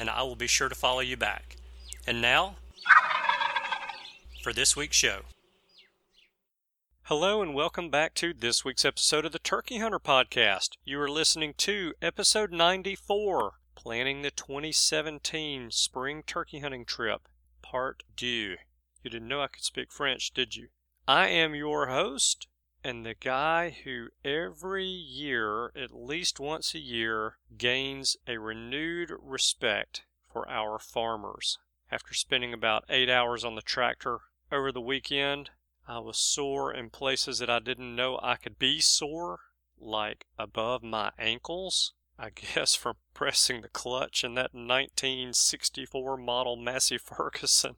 and I will be sure to follow you back. And now, for this week's show. Hello, and welcome back to this week's episode of the Turkey Hunter Podcast. You are listening to episode 94 Planning the 2017 Spring Turkey Hunting Trip, Part Deux. You didn't know I could speak French, did you? I am your host, and the guy who every year, at least once a year, gains a renewed respect for our farmers. After spending about eight hours on the tractor over the weekend, I was sore in places that I didn't know I could be sore, like above my ankles. I guess from pressing the clutch in that 1964 model Massey Ferguson.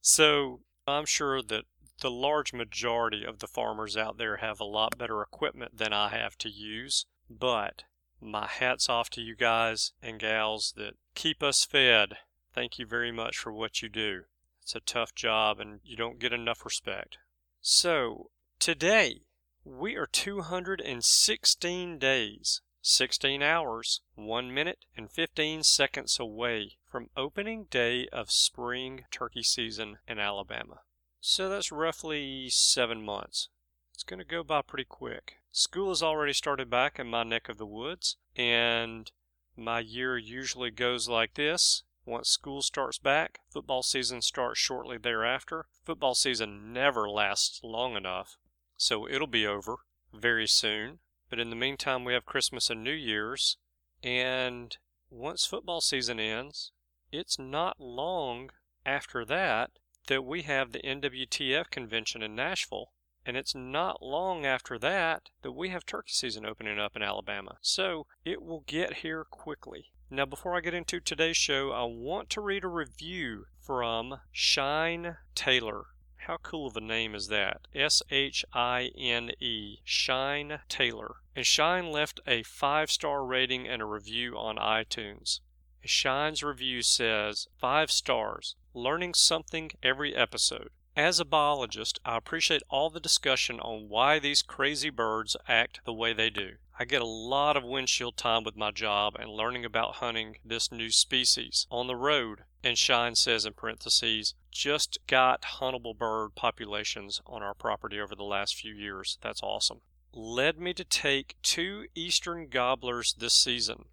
So I'm sure that the large majority of the farmers out there have a lot better equipment than I have to use, but my hat's off to you guys and gals that keep us fed. Thank you very much for what you do. It's a tough job and you don't get enough respect. So, today we are 216 days, 16 hours, 1 minute, and 15 seconds away from opening day of spring turkey season in Alabama. So that's roughly seven months. It's going to go by pretty quick. School has already started back in my neck of the woods, and my year usually goes like this. Once school starts back, football season starts shortly thereafter. Football season never lasts long enough, so it'll be over very soon. But in the meantime, we have Christmas and New Year's, and once football season ends, it's not long after that that we have the NWTF convention in Nashville. And it's not long after that that we have turkey season opening up in Alabama. So it will get here quickly. Now, before I get into today's show, I want to read a review from Shine Taylor. How cool of a name is that? S H I N E, Shine Taylor. And Shine left a five star rating and a review on iTunes. Shine's review says, Five stars learning something every episode. As a biologist, I appreciate all the discussion on why these crazy birds act the way they do. I get a lot of windshield time with my job and learning about hunting this new species on the road. And Shine says in parentheses, just got huntable bird populations on our property over the last few years. That's awesome. Led me to take two eastern gobblers this season.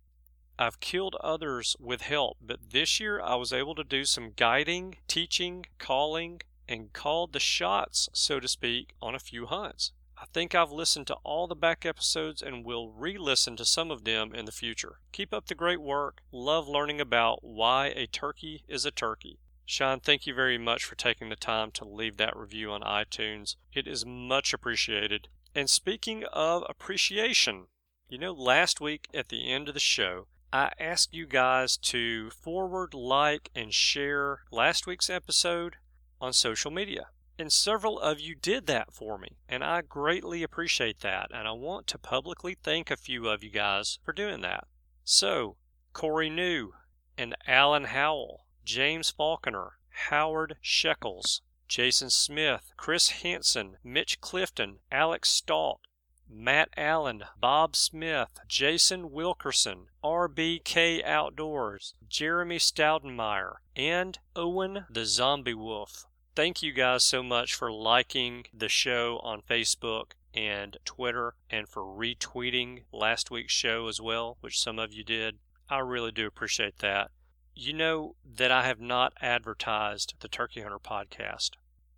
I've killed others with help, but this year I was able to do some guiding, teaching, calling, and called the shots, so to speak, on a few hunts. I think I've listened to all the back episodes and will re listen to some of them in the future. Keep up the great work. Love learning about why a turkey is a turkey. Sean, thank you very much for taking the time to leave that review on iTunes. It is much appreciated. And speaking of appreciation, you know, last week at the end of the show, I ask you guys to forward, like, and share last week's episode on social media. And several of you did that for me, and I greatly appreciate that. And I want to publicly thank a few of you guys for doing that. So, Corey New and Alan Howell, James Falconer, Howard Shekels, Jason Smith, Chris Hansen, Mitch Clifton, Alex Stott, Matt Allen, Bob Smith, Jason Wilkerson, RBK Outdoors, Jeremy Stoudenmeyer, and Owen the Zombie Wolf. Thank you guys so much for liking the show on Facebook and Twitter and for retweeting last week's show as well, which some of you did. I really do appreciate that. You know that I have not advertised the Turkey Hunter podcast,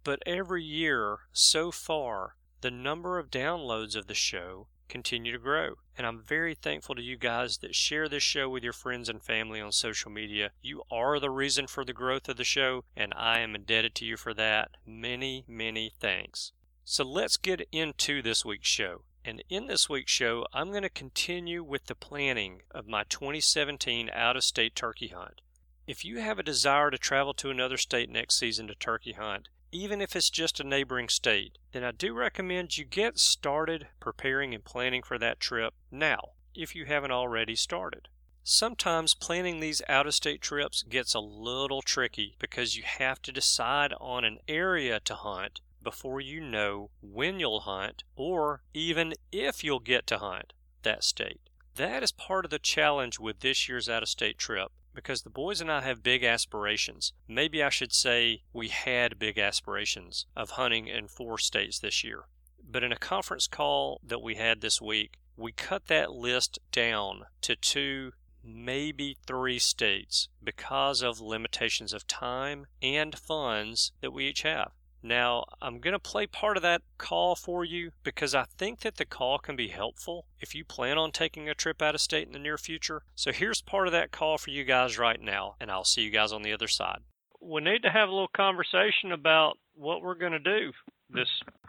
but every year so far, the number of downloads of the show continue to grow. And I'm very thankful to you guys that share this show with your friends and family on social media. You are the reason for the growth of the show, and I am indebted to you for that. Many, many thanks. So let's get into this week's show. And in this week's show, I'm going to continue with the planning of my 2017 out of state turkey hunt. If you have a desire to travel to another state next season to turkey hunt, even if it's just a neighboring state, then I do recommend you get started preparing and planning for that trip now, if you haven't already started. Sometimes planning these out of state trips gets a little tricky because you have to decide on an area to hunt before you know when you'll hunt or even if you'll get to hunt that state. That is part of the challenge with this year's out of state trip because the boys and I have big aspirations. Maybe I should say we had big aspirations of hunting in four states this year. But in a conference call that we had this week, we cut that list down to two, maybe three states because of limitations of time and funds that we each have. Now, I'm going to play part of that call for you because I think that the call can be helpful if you plan on taking a trip out of state in the near future. So here's part of that call for you guys right now, and I'll see you guys on the other side. We need to have a little conversation about what we're going to do this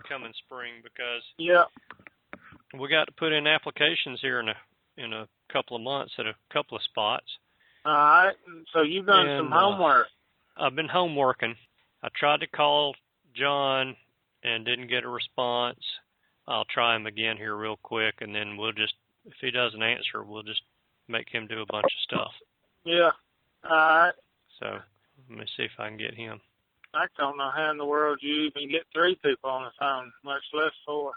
coming spring because yeah, we got to put in applications here in a in a couple of months at a couple of spots. All right. So you've done And, some uh, homework. I've been home working. I tried to call John and didn't get a response. I'll try him again here real quick, and then we'll just, if he doesn't answer, we'll just make him do a bunch of stuff. Yeah. All right. So let me see if I can get him. I don't know how in the world you even get three people on the phone, much less four.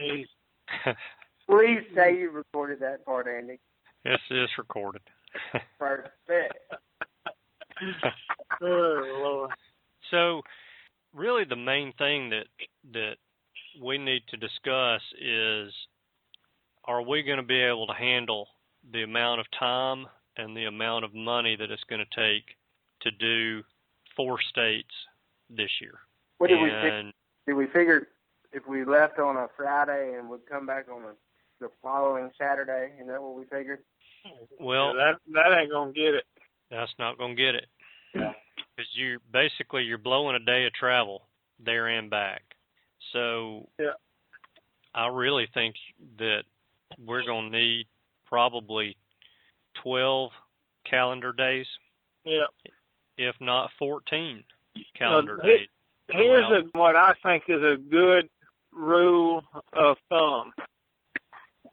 Jeez. Please say you recorded that part, Andy. Yes, it is recorded. Perfect. Oh So, really, the main thing that that we need to discuss is: Are we going to be able to handle the amount of time and the amount of money that it's going to take to do four states this year? What did we think? Did we figure if we left on a Friday and would come back on a, the following Saturday? Is that what we figured? well, that that ain't gonna get it. That's not going to get it Yeah. because you basically you're blowing a day of travel there and back. So Yeah. I really think that we're going to need probably 12 calendar days, Yeah. if not 14 calendar he- days. Here's a, what I think is a good rule of thumb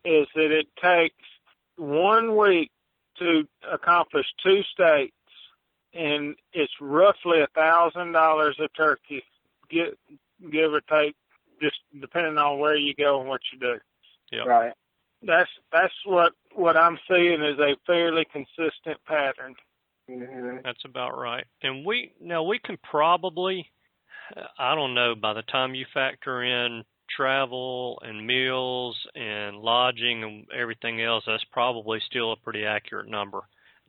is that it takes one week to accomplish two states and it's roughly a thousand dollars a turkey, give, give or take, just depending on where you go and what you do. Yep. Right. That's that's what what I'm seeing is a fairly consistent pattern. hmm That's about right. And we now we can probably I don't know by the time you factor in travel and meals and lodging and everything else that's probably still a pretty accurate number.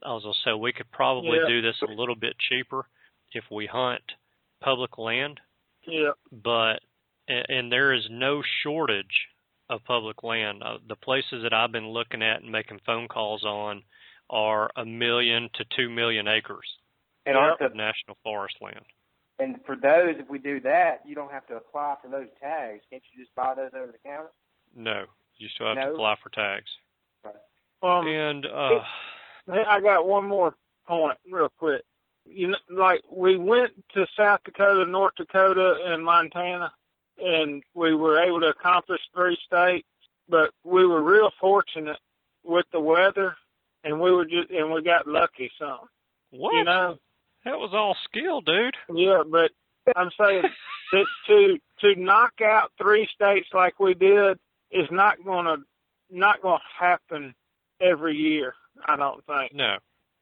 I was gonna say we could probably Yeah. do this a little bit cheaper if we hunt public land, Yeah. but and, and there is no shortage of public land. Uh, the places that I've been looking at and making phone calls on are a million to two million acres And aren't the, of national forest land. And for those, if we do that, you don't have to apply for those tags. Can't you just buy those over the counter? No, you still have to apply for tags. Um, And uh, I got one more point real quick. You know, like we went to South Dakota, North Dakota, and Montana, and we were able to accomplish three states. But we were real fortunate with the weather, and we were just and we got lucky some. what? You know, that was all skill, dude. yeah. But I'm saying that to to knock out three states like we did is not gonna not gonna happen every year. I don't think. No,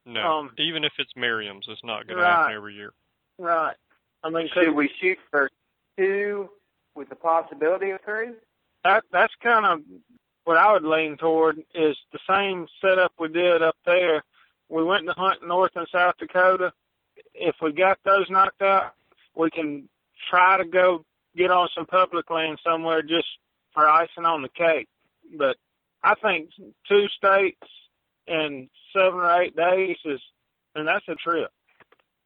no. Um, Even if it's Merriam's, it's not going to Right. happen every year. Right. I mean, Should we shoot for two with the possibility of three? that that's kind of what I would lean toward is the same setup we did up there. We went to hunt North and South Dakota. If we got those knocked out, we can try to go get on some public land somewhere just for icing on the cake. But I think two states in seven or eight days is, and that's a trip.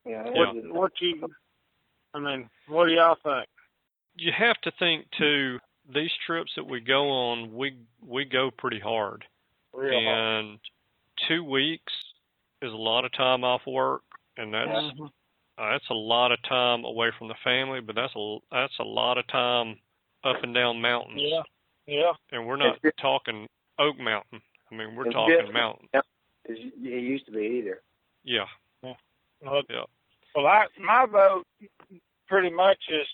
Yeah. What, what you, I mean, what do y'all think? You have to think too. These trips that we go on, we we go pretty hard, Real hard. and two weeks is a lot of time off work, and that's Mhm. uh, that's a lot of time away from the family. But that's a that's a lot of time up and down mountains. Yeah, yeah. and we're not It's talking Oak Mountain. I mean, we're It's talking different. mountain. It it used to be either. Yeah, Well, Yeah. well, I, my vote pretty much is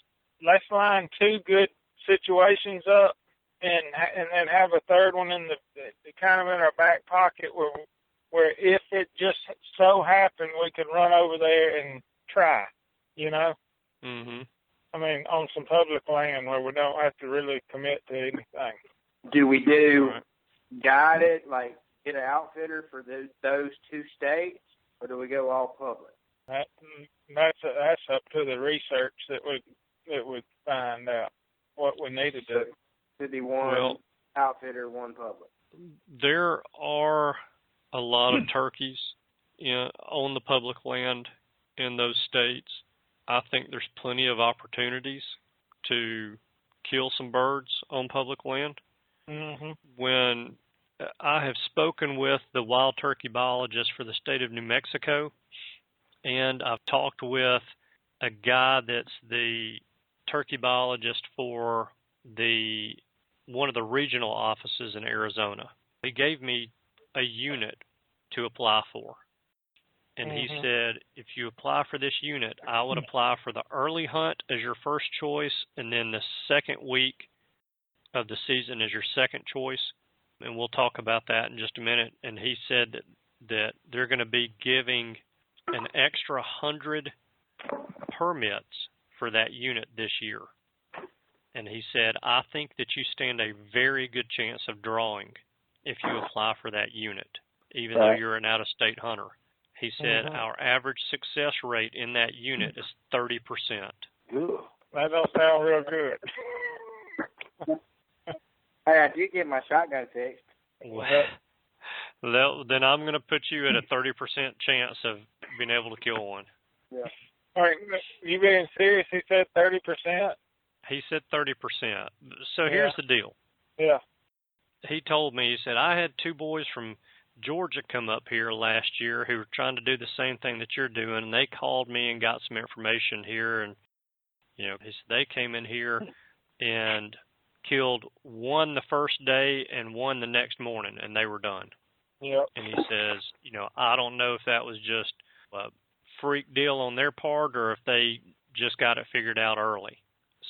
let's line two good situations up, and and then have a third one in the, the kind of in our back pocket where where if it just so happened we could run over there and try, you know. mhm. I mean, on some public land where we don't have to really commit to anything. Do we do Right. guided, like get an outfitter for those those two states, or do we go all public? That that's that's up to the research that would that would find out what we need to do. Should be one Well- outfitter, one public. There are a lot of turkeys in, on the public land in those states. I think there's plenty of opportunities to kill some birds on public land. Mhm. when I have spoken with the wild turkey biologist for the state of New Mexico, and I've talked with a guy that's the turkey biologist for the one of the regional offices in Arizona. He gave me a unit to apply for. And he Mhm. said, if you apply for this unit, I would apply for the early hunt as your first choice, and then the second week of the season as your second choice, and we'll talk about that in just a minute. And he said that that they're going to be giving an extra hundred permits for that unit this year. And he said, I think that you stand a very good chance of drawing if you apply for that unit, even though you're an out-of-state hunter. He said Mhm. our average success rate in that unit is thirty percent. Ooh. That don't sound real good. Hey, I did get my shotgun fixed. Well, then I'm going to put you at a 30% chance of being able to kill one. All right, you being serious? He said thirty percent. He said 30%. So here's the deal. Yeah. He told me, he said, I had two boys from Georgia come up here last year who were trying to do the same thing that you're doing, and they called me and got some information here. And, you know, he said they came in here and killed one the first day and one the next morning, and they were done. Yep. and he says, you know, I don't know if that was just a freak deal on their part or if they just got it figured out early.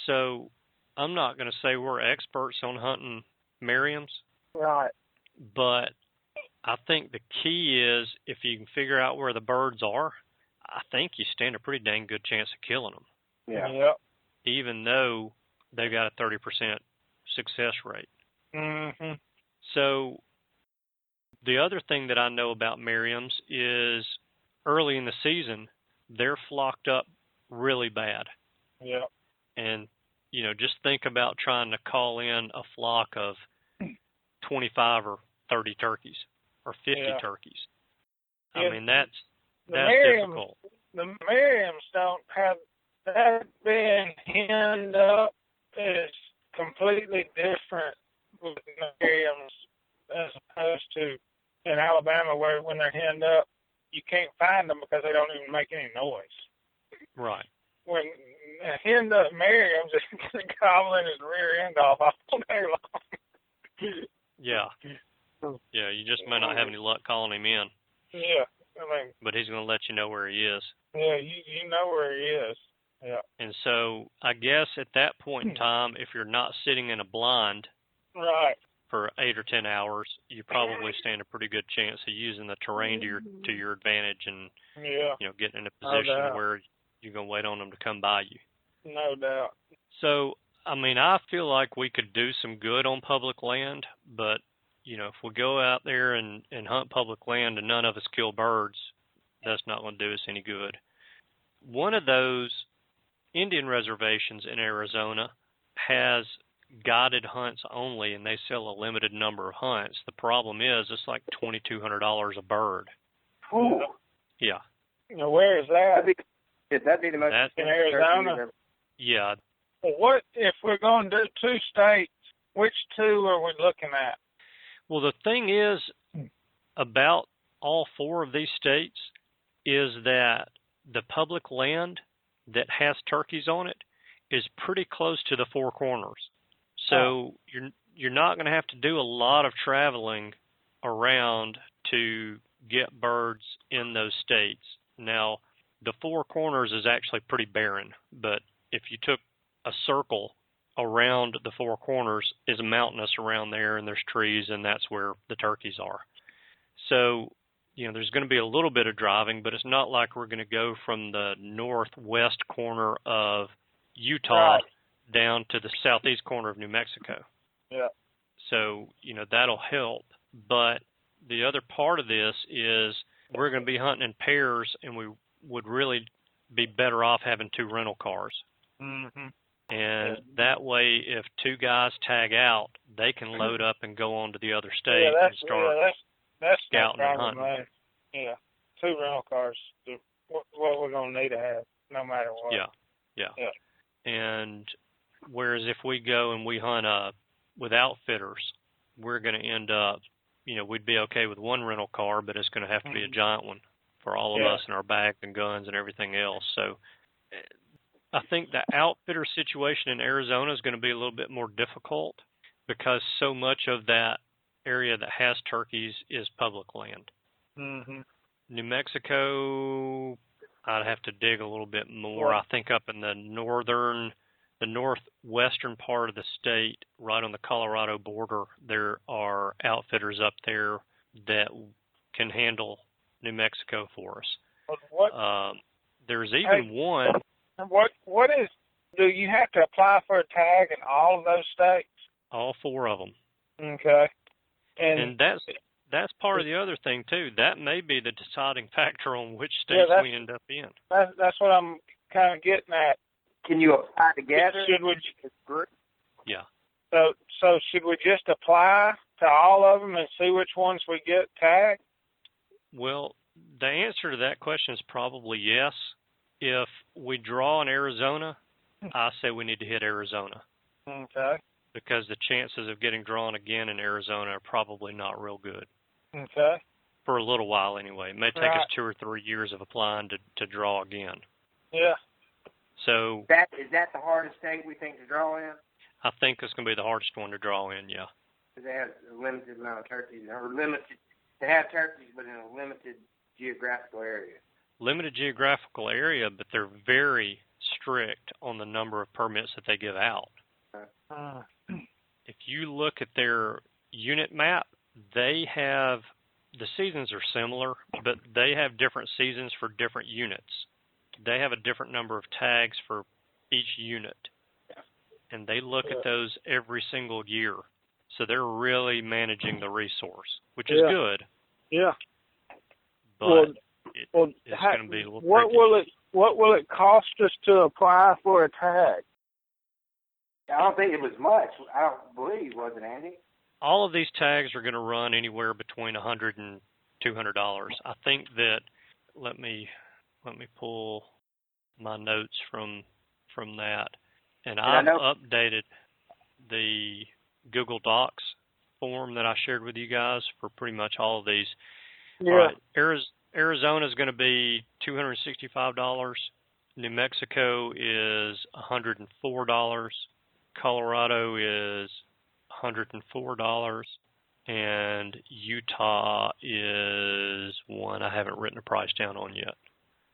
So I'm not going to say we're experts on hunting Merriams, Right. but I think the key is if you can figure out where the birds are, I think you stand a pretty dang good chance of killing them, Yeah. Yep. even though they've got a 30% success rate. Mm-hmm. So the other thing that I know about Merriam's is early in the season they're flocked up really bad. Yep. And you know, just think about trying to call in a flock of 25 or 30 turkeys or 50 Yeah. turkeys. I mean, that's that's Merriam, difficult. the Merriams don't have that being hemmed up is completely different with Merriams as opposed to in Alabama where when they're hemmed up you can't find them because they don't even make any noise. Right. When a hemmed up Merriams is gobbling his rear end off all day long. Yeah. Yeah, you just may not have any luck calling him in, yeah. I mean but he's going to let you know where he is. yeah, you you know where he is. Yeah. And so, I guess at that point in hmm. time, if you're not sitting in a blind Right. for eight or ten hours, you probably stand a pretty good chance of using the terrain to your to mm-hmm. your advantage, and Yeah, you know getting in a position doubt. where you're gonna wait on them to come by you. no doubt. So I mean, I feel like we could do some good on public land, but you know, if we go out there and and hunt public land and none of us kill birds, that's not going to do us any good. One of those Indian reservations in Arizona has guided hunts only, and they sell a limited number of hunts. The problem is, it's like twenty two hundred dollars a bird. Ooh. Yeah, Now, where is that? That'd be, that'd be the most That's- In Arizona? yeah. Well, what if we're going to do two states? Which two are we looking at? Well, the thing is about all four of these states is that the public land that has turkeys on it is pretty close to the four corners. So oh. you're you're not going to have to do a lot of traveling around to get birds in those states. Now, the four corners is actually pretty barren, but if you took a circle around the four corners is mountainous around there and there's trees and that's where the turkeys are. So, you know, there's going to be a little bit of driving, but it's not like we're going to go from the northwest corner of Utah Right. down to the southeast corner of New Mexico. Yeah. So, you know, that'll help. But the other part of this is we're going to be hunting in pairs and we would really be better off having two rental cars. Mm-hmm. And that way, if two guys tag out, they can load up and go on to the other state yeah, and start. yeah, that's that's no scouting and problem. Man. Yeah, two rental cars. What, what we're gonna need to have, no matter what. Yeah, yeah. Yeah. And whereas if we go and we hunt up with outfitters, we're going to end up, you know, we'd be okay with one rental car, but it's going to have to be a Mhm. giant one for all of Yeah. us and our bags and guns and everything else. So eh, I think the outfitter situation in Arizona is going to be a little bit more difficult because so much of that area that has turkeys is public land. Mm-hmm. New Mexico, I'd have to dig a little bit more. I think up in the northern, the northwestern part of the state, right on the Colorado border, there are outfitters up there that can handle New Mexico for us. Um, there's even one. What what is? Do you have to apply for a tag in all of those states? All four of them, Okay. And, and that's that's part of the other thing too. That may be the deciding factor on which Yeah, states that's- we end up in. that's that's what I'm kind of getting at. Can you apply together? Should we? It's group. Yeah. So so should we just apply to all of them and see which ones we get tagged? Well, the answer to that question is probably yes. If we draw in Arizona, I say we need to hit Arizona Okay. because the chances of getting drawn again in Arizona are probably not real good Okay. for a little while anyway. It may take us two or three years of applying to, to draw again. Yeah. So That is that the hardest state we think to draw in? I think it's going to be the hardest one to draw in, yeah. Because they have a limited amount of turkeys, or limited. They have turkeys, but in a limited geographical area. Limited geographical area, but they're very strict on the number of permits that they give out. Uh, if you look at their unit map, they have the seasons are similar, but they have different seasons for different units. They have a different number of tags for each unit. And they look at those every single year. So they're really managing the resource, which is Yeah. good, yeah. but well, it, well, it's how- going to be a little what tricky. will it what will it cost us to apply for a tag? I don't think it was much. I don't believe, was it, Andy? all of these tags are going to run anywhere between a hundred and two hundred dollars. I think that let me let me pull my notes from from that, and I I've know- updated the Google Docs form that I shared with you guys for pretty much all of these. Yeah. All right, Ariz- Arizona is going to be two hundred sixty-five dollars. New Mexico is hundred and four dollars. Colorado is hundred and four dollars, and Utah is one I haven't written a price down on yet.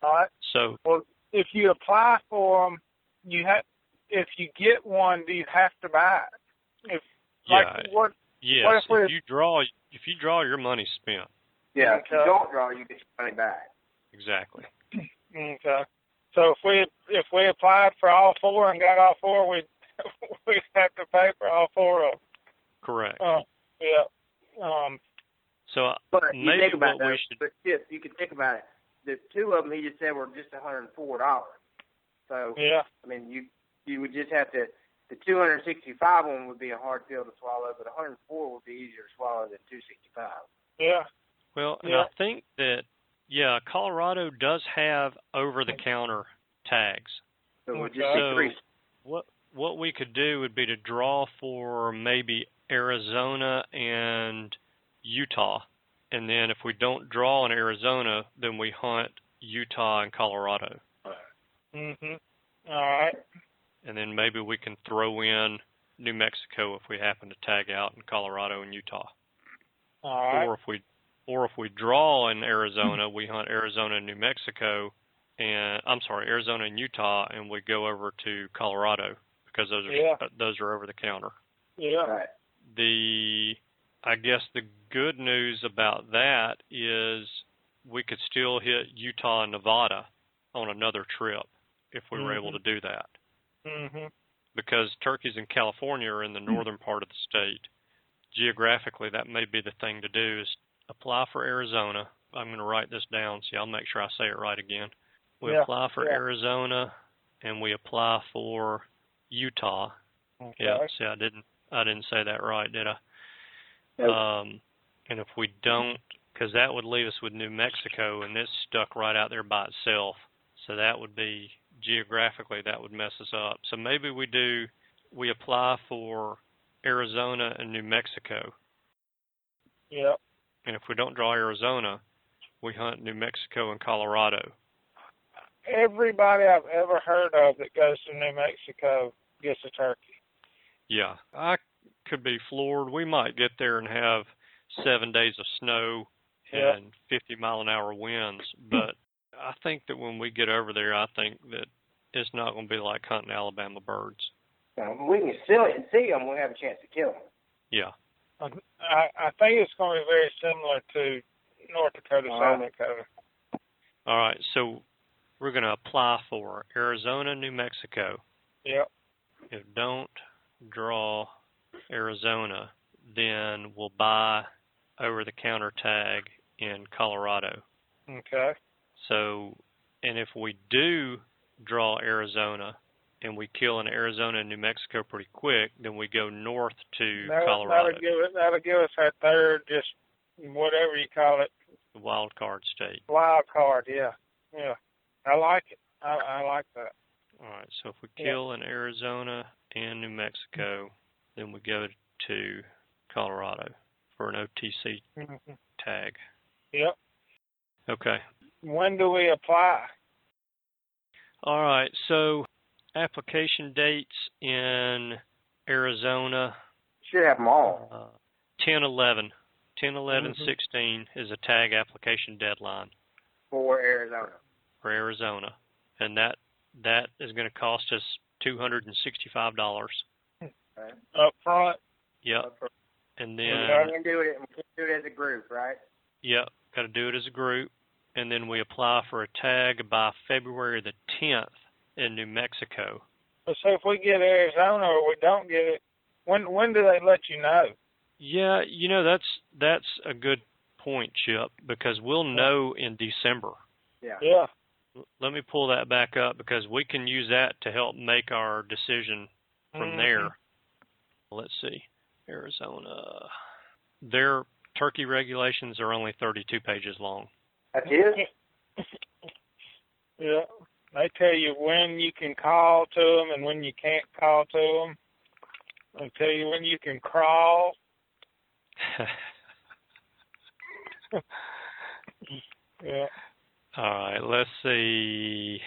All right. So well, If you apply for them, you have. If you get one, do you have to buy it? If like yeah, what? yes, what if if you draw, if you draw, your money's spent. Yeah. If you don't draw, you get your money back. Exactly. Okay. So if we if we applied for all four and got all four, we'd we have to pay for all four of them. Correct. Uh, yeah. Um. So But you think about what we that. should But Chip, you can think about it. The two of them he just said were just one hundred and four dollars. So Yeah. I mean, you you would just have to. The two hundred sixty-five one would be a hard pill to swallow, but one hundred and four would be easier to swallow than two sixty-five. Yeah. Well, and I think that yeah, Colorado does have over-the-counter tags. So it would just Okay. What what we could do would be to draw for maybe Arizona and Utah, and then if we don't draw in Arizona, then we hunt Utah and Colorado, Mhm. All right. and then maybe we can throw in New Mexico if we happen to tag out in Colorado and Utah. All right. Or if we or if we draw in Arizona, we hunt Arizona and New Mexico, and I'm sorry, Arizona and Utah, and we go over to Colorado because those are Yeah. uh, those are over the counter. Yeah. Right. The I guess the good news about that is we could still hit Utah and Nevada on another trip if we were able to do that Mm-hmm. because turkeys in California are in the northern part of the state. Geographically, that may be the thing to do is apply for Arizona. I'm going to write this down. See, I'll make sure I say it right again. We Yeah, apply for yeah. Arizona and we apply for Utah. Okay. Yeah, see, I didn't I didn't say that right, did I? Nope. Um, and if we don't, because that would leave us with New Mexico, and it's stuck right out there by itself. So that would be geographically that would mess us up. So maybe we do we apply for Arizona and New Mexico, Yeah. And if we don't draw Arizona, we hunt New Mexico and Colorado. Everybody I've ever heard of that goes to New Mexico gets a turkey. Yeah, I could be floored. We might get there and have seven days of snow Yeah. and 50 mile an hour winds, but I think that when we get over there, I think that it's not going to be like hunting Alabama birds. Um, we can still see them. We have a chance to kill them. Yeah. I I think it's going to be very similar to North Dakota, All South right. Dakota. All right, so we're going to apply for Arizona, New Mexico. Yep. If don't draw Arizona, then we'll buy over the counter tag in Colorado. Okay. So, and if we do draw Arizona and we kill in Arizona and New Mexico pretty quick, then we go north to That'll, Colorado, that'll give it. That'll give us our third, just whatever you call it, the wild card state. wild card. Yeah. Yeah. I like it. I I like that. All right, so if we Yeah. kill in Arizona and New Mexico, then we go to Colorado for an OTC Mhm. tag. Yep. Okay. When do we apply? All right, so application dates in Arizona Should have them all. uh, 10 11. 10 11 Mhm. 16 is a tag application deadline for Arizona. for Arizona. And that that is going to cost us $265. Right? Up front. Yep. And then we then can do it. We can do it as a group, right? Yep, got to do it as a group, and then we apply for a tag by February the 10th in New Mexico. So if we get Arizona or we don't get it, when when do they let you know? Yeah, you know that's that's a good point, Chip, because we'll know in December. Yeah. Yeah. Let me pull that back up because we can use that to help make our decision from Mhm. there. Let's see, Arizona. Their turkey regulations are only 32 pages long. That's it. Yeah. They tell you when you can call to them and when you can't call to them. They tell you when you can crawl. Yeah. All right, let's see.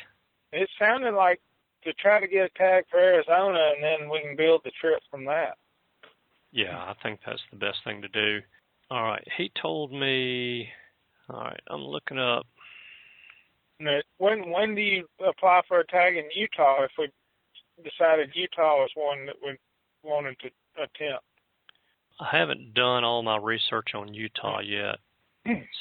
It sounded like to try to get a tag for Arizona and then we can build the trip from that. Yeah, I think that's the best thing to do. All right, he told me. All right, I'm looking up. When when do you apply for a tag in Utah if we decided Utah was one that we wanted to attempt? I haven't done all my research on Utah yet.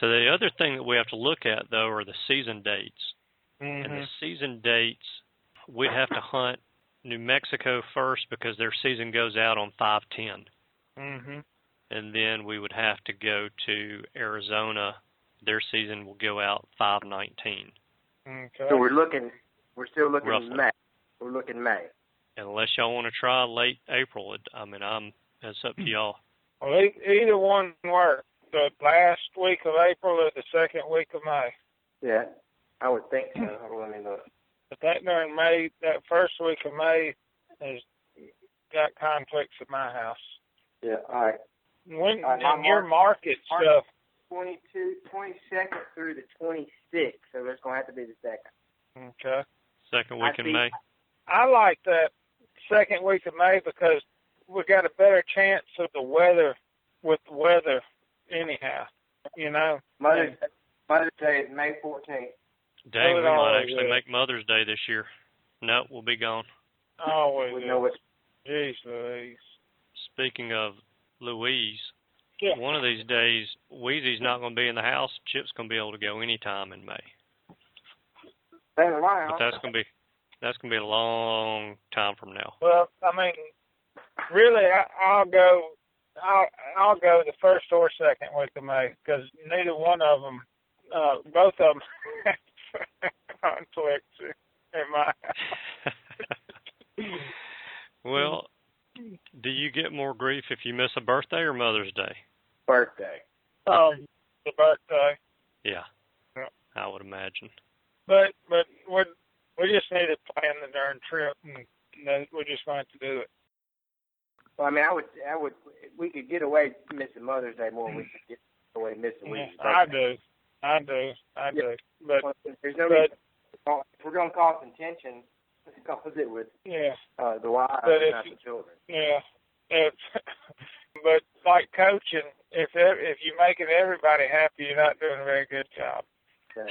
So the other thing that we have to look at though are the season dates. And Mm-hmm. the season dates, we'd have to hunt New Mexico first because their season goes out on 510. Mhm. And then we would have to go to Arizona. Their season will go out 519. Okay. So we're looking, we're still looking Roughly. May. We're looking May. Unless y'all want to try late April, it, I mean, I'm that's up to y'all. Well, e- either one work. The last week of April or the second week of May. Yeah, I would think so. Hold on, Let me look. But that during May, that first week of May, has got conflicts at my house. Yeah, all right. When Uh, my in your mark- market stuff, 22, 22nd through the 26th, so it's going to have to be the second. okay. Second I week in see. May. I like that second week of May because we got a better chance of the weather with the weather anyhow. You know. Mother's, Mother's Day is May 14th. Dang, we it all might oh, actually is. make Mother's Day this year. No, we'll be gone. Always. We know it. it's Jeez Louise. Speaking of Louise, Yeah. one of these days, Wheezy's not going to be in the house. Chip's going to be able to go anytime in May. as my But that's going to be that's going to be a long time from now. Well, I mean, really, I, I'll go. I'll I'll go the first or second week of May because neither one of them, uh, both of them, have conflicts in my house. well, do you get more grief if you miss a birthday or Mother's Day? Birthday. um, the birthday, Yeah, Yeah. I would imagine. but but we we just need to plan the darn trip, and then we're just going to do it. Well, I mean, I would, I would, we could get away missing Mother's Day more than we could get away missing Yeah, Weezy's I do, I do, I do. But Well, There's no but reason. If we're going to cause contention, let's cause it with yeah. uh, the wives But and if not the children. Yeah, it's, but like coaching, if if you're making everybody happy, you're not doing a very good job. So.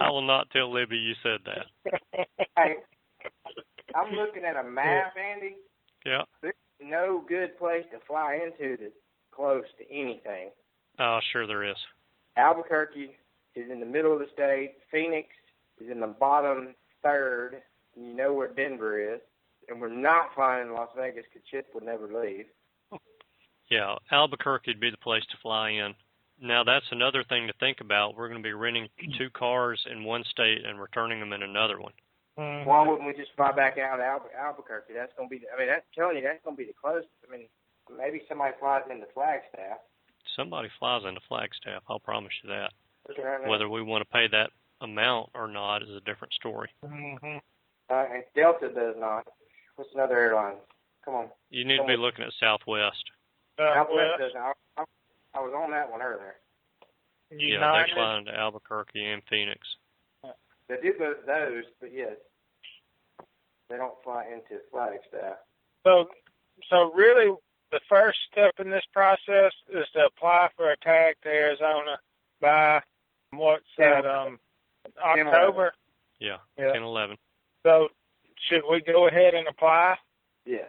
I will not tell Libby you said that. hey, I'm looking at a map, Andy. Yeah. There's no good place to fly into that's close to anything. Oh, sure there is. Albuquerque is in the middle of the state. Phoenix is in the bottom third. You know where Denver is. And we're not flying in Las Vegas because Chip would never leave. Yeah, Albuquerque would be the place to fly in. Now that's another thing to think about. We're going to be renting two cars in one state and returning them in another one. Mhm. Why wouldn't we just fly back out of Albu- Albuquerque? That's going to be, the, I mean, that's telling you that's going to be the closest. I mean, maybe somebody flies into Flagstaff. Somebody flies into Flagstaff. I'll promise you that. Right. Whether we want to pay that amount or not is a different story. Mhm. Uh, and Delta does not. What's another airline? Come on. You need to be looking at Southwest. Southwest Southwest, does not. I, I was on that one earlier. Yeah, United. they fly into Albuquerque and Phoenix. They do both those, but yes, they don't fly into Flagstaff. So, so really, the first step in this process is to apply for a tag to Arizona by what's that? Um, October. Yeah, Yeah. 10, 11. So, should we go ahead and apply? Yes.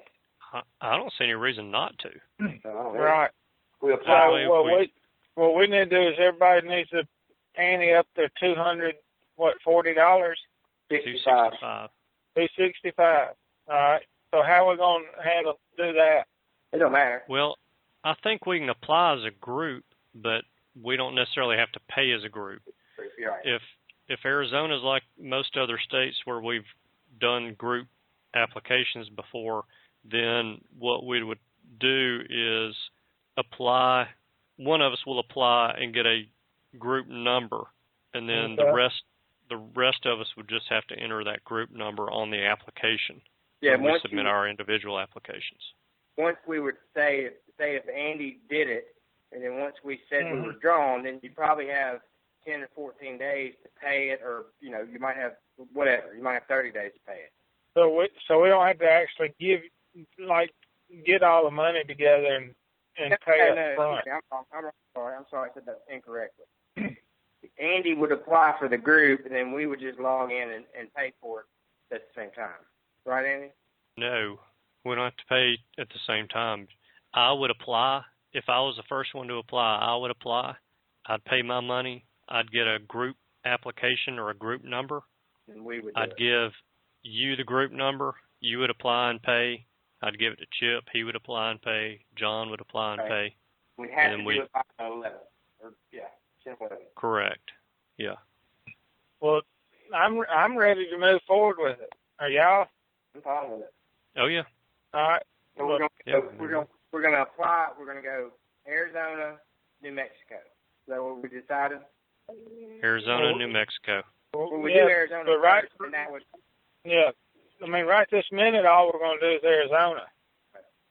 I, I don't see any reason not to. So I don't know. Right. We apply. That way what we- we what we need to do is everybody needs to ante up their two hundred what forty dollars, Sixty-five. 265. two sixty five. All right. So how are we gonna handle do that? It don't matter. Well, I think we can apply as a group, but we don't necessarily have to pay as a group. You're right. if if Arizona's like most other states where we've done group applications before, then what we would do is apply. One of us will apply and get a group number, and then the rest the rest of us would just have to enter that group number on the application Yeah. when we submit you, our individual applications. once we would say say if Andy did it, and then once we said we Mhm. were drawn, then you probably have ten or fourteen days to pay it, or you know you might have whatever. You might have thirty days to pay it. So we so we don't have to actually give like get all the money together and and pay No, up no, front. okay, I'm, I'm sorry. I'm sorry. I said that incorrectly. Andy would apply for the group, and then we would just log in and, and pay for it at the same time. Right, Andy? No, we don't have to pay at the same time. I would apply if I was the first one to apply. I would apply. I'd pay my money. I'd get a group application or a group number, and we would. I'd it. give you the group number. You would apply and pay. I'd give it to Chip. He would apply and pay. John would apply and Right. pay. We had and to then we- do it by the 11th. Or, yeah, 10 11. Correct. Yeah. Well, I'm I'm ready to move forward with it. Are y'all? I'm fine with it. Oh yeah. All right. So we're gonna Yeah. go, we're gonna we're gonna apply. We're gonna go Arizona, New Mexico. Is that what we decided? Arizona, New Mexico. Well, we yeah, do Arizona but right, first, and that would yeah. I mean, right this minute, all we're going to do is Arizona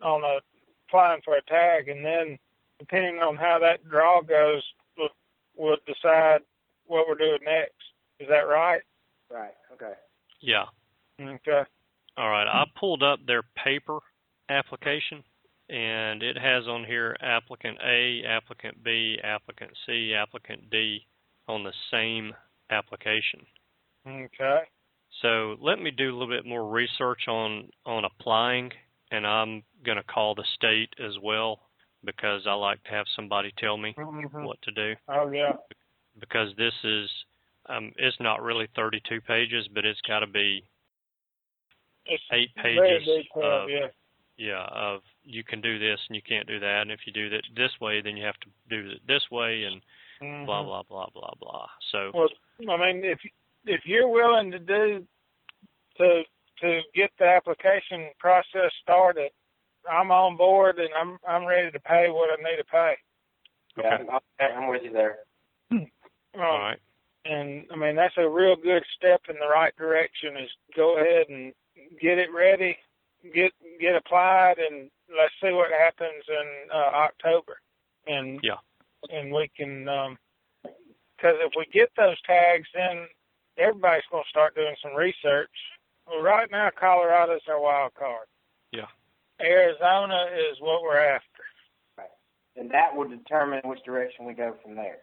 on a applying for a tag, and then depending on how that draw goes, we'll, we'll decide what we're doing next. Is that right? right. Okay. Yeah. Okay. All right. I pulled up their paper application, and it has on here applicant A, applicant B, applicant C, applicant D on the same application. Okay. So let me do a little bit more research on on applying, and I'm going to call the state as well because I like to have somebody tell me Mhm. what to do. Oh yeah. Because this is, um, it's not really 32 pages, but it's got to be It's eight pages detailed. of yeah. yeah of you can do this and you can't do that, and if you do that this way, then you have to do it this way, and Mhm. blah blah blah blah blah. So Well, I mean, if if you're willing to do to to get the application process started, I'm on board and I'm I'm ready to pay what I need to pay. Yeah, Okay. I'm, I'm with you there. Um, all right, And I mean, that's a real good step in the right direction. Is go ahead and get it ready, get get applied, and let's see what happens in uh, October. And Yeah. and we can, um 'cause if we get those tags, then everybody's going to start doing some research. Well, right now, Colorado's our wild card. Yeah. Arizona is what we're after. And that will determine which direction we go from there.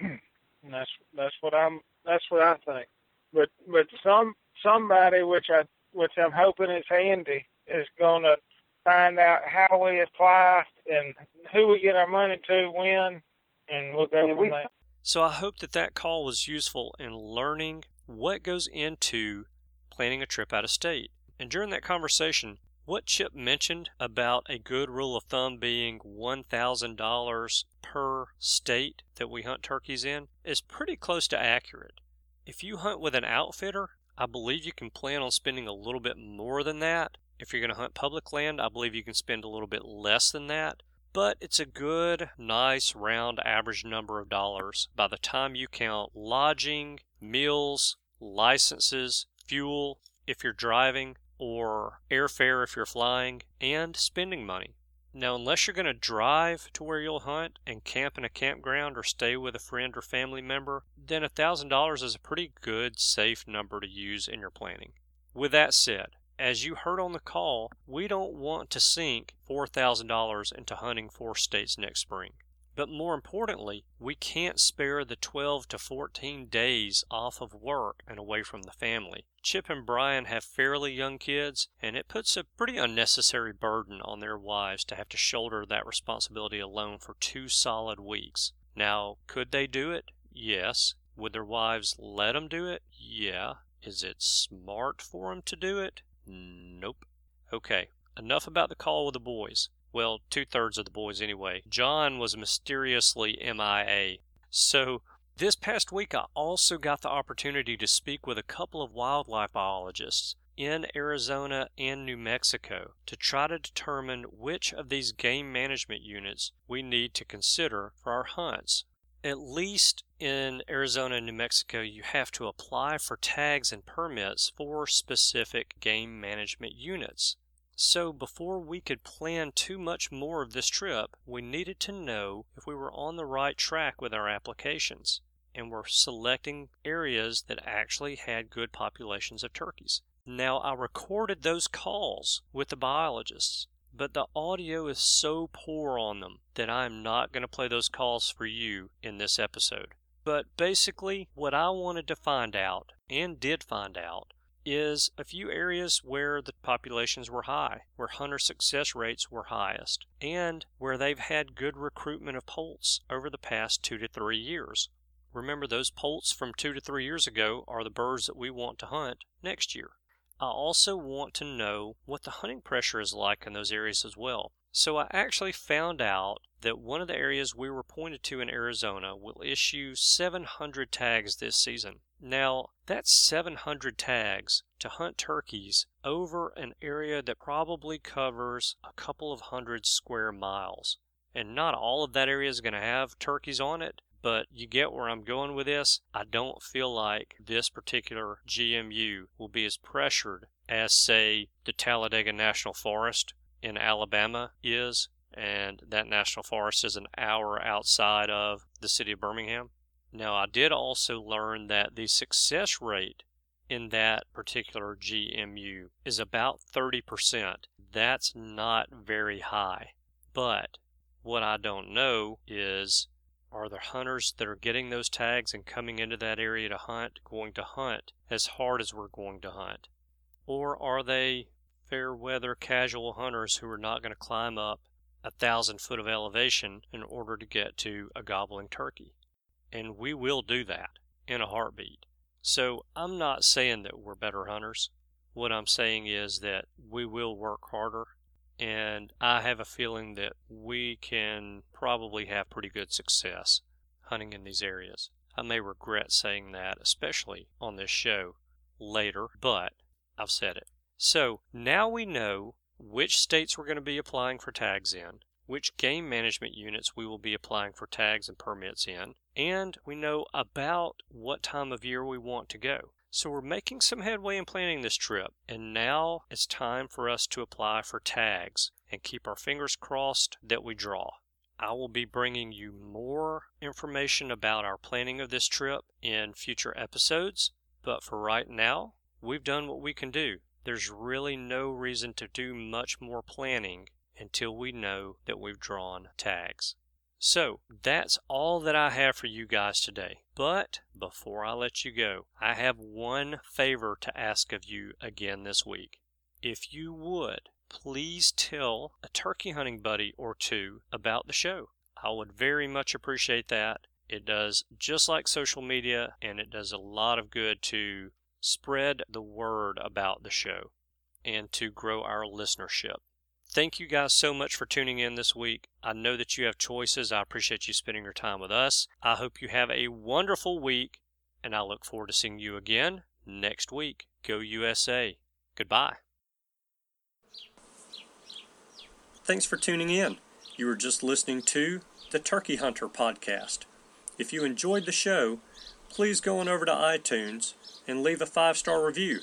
And that's that's what I'm that's what I think. But but some somebody which I which I'm hoping is handy is gonna find out how we apply and who we get our money to when and we'll go Yeah, from we- there. So I hope that that call was useful in learning what goes into planning a trip out of state. And during that conversation, what Chip mentioned about a good rule of thumb being $1,000 per state that we hunt turkeys in is pretty close to accurate. If you hunt with an outfitter, I believe you can plan on spending a little bit more than that. If you're going to hunt public land, I believe you can spend a little bit less than that but it's a good, nice, round average number of dollars by the time you count lodging, meals, licenses, fuel if you're driving, or airfare if you're flying, and spending money. Now, unless you're going to drive to where you'll hunt and camp in a campground or stay with a friend or family member, then $1,000 is a pretty good, safe number to use in your planning. With that said, as you heard on the call, we don't want to sink $4,000 into hunting four states next spring. But more importantly, we can't spare the 12 to 14 days off of work and away from the family. Chip and Brian have fairly young kids, and it puts a pretty unnecessary burden on their wives to have to shoulder that responsibility alone for two solid weeks. Now, could they do it? Yes. Would their wives let them do it? Yeah. Is it smart for them to do it? Nope. Okay, enough about the call with the boys. Well, two thirds of the boys anyway. John was mysteriously MIA. So, this past week I also got the opportunity to speak with a couple of wildlife biologists in Arizona and New Mexico to try to determine which of these game management units we need to consider for our hunts. At least in Arizona and New Mexico, you have to apply for tags and permits for specific game management units. So, before we could plan too much more of this trip, we needed to know if we were on the right track with our applications and were selecting areas that actually had good populations of turkeys. Now, I recorded those calls with the biologists, but the audio is so poor on them that I am not going to play those calls for you in this episode. But basically, what I wanted to find out, and did find out, is a few areas where the populations were high, where hunter success rates were highest, and where they've had good recruitment of poults over the past two to three years. Remember, those poults from two to three years ago are the birds that we want to hunt next year. I also want to know what the hunting pressure is like in those areas as well. So I actually found out that one of the areas we were pointed to in Arizona will issue 700 tags this season. Now, that's 700 tags to hunt turkeys over an area that probably covers a couple of hundred square miles. And not all of that area is going to have turkeys on it, but you get where I'm going with this. I don't feel like this particular GMU will be as pressured as, say, the Talladega National Forest in Alabama is, and that national forest is an hour outside of the city of Birmingham. Now, I did also learn that the success rate in that particular GMU is about 30%. That's not very high. But what I don't know is are the hunters that are getting those tags and coming into that area to hunt going to hunt as hard as we're going to hunt? Or are they fair weather casual hunters who are not going to climb up a thousand foot of elevation in order to get to a gobbling turkey? And we will do that in a heartbeat. So I'm not saying that we're better hunters. What I'm saying is that we will work harder and I have a feeling that we can probably have pretty good success hunting in these areas. I may regret saying that, especially on this show later, but I've said it. So now we know which states we're going to be applying for tags in, which game management units we will be applying for tags and permits in, and we know about what time of year we want to go. So we're making some headway in planning this trip, and now it's time for us to apply for tags and keep our fingers crossed that we draw. I will be bringing you more information about our planning of this trip in future episodes, but for right now, we've done what we can do. There's really no reason to do much more planning until we know that we've drawn tags. So that's all that I have for you guys today. But before I let you go, I have one favor to ask of you again this week. If you would, please tell a turkey hunting buddy or two about the show. I would very much appreciate that. It does just like social media, and it does a lot of good to spread the word about the show and to grow our listenership. Thank you guys so much for tuning in this week. I know that you have choices. I appreciate you spending your time with us. I hope you have a wonderful week, and I look forward to seeing you again next week. Go USA. Goodbye. Thanks for tuning in. You were just listening to the Turkey Hunter podcast. If you enjoyed the show, please go on over to iTunes and leave a five star review.